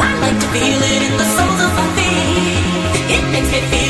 I like to feel it in the soles of my feet. It makes me feel.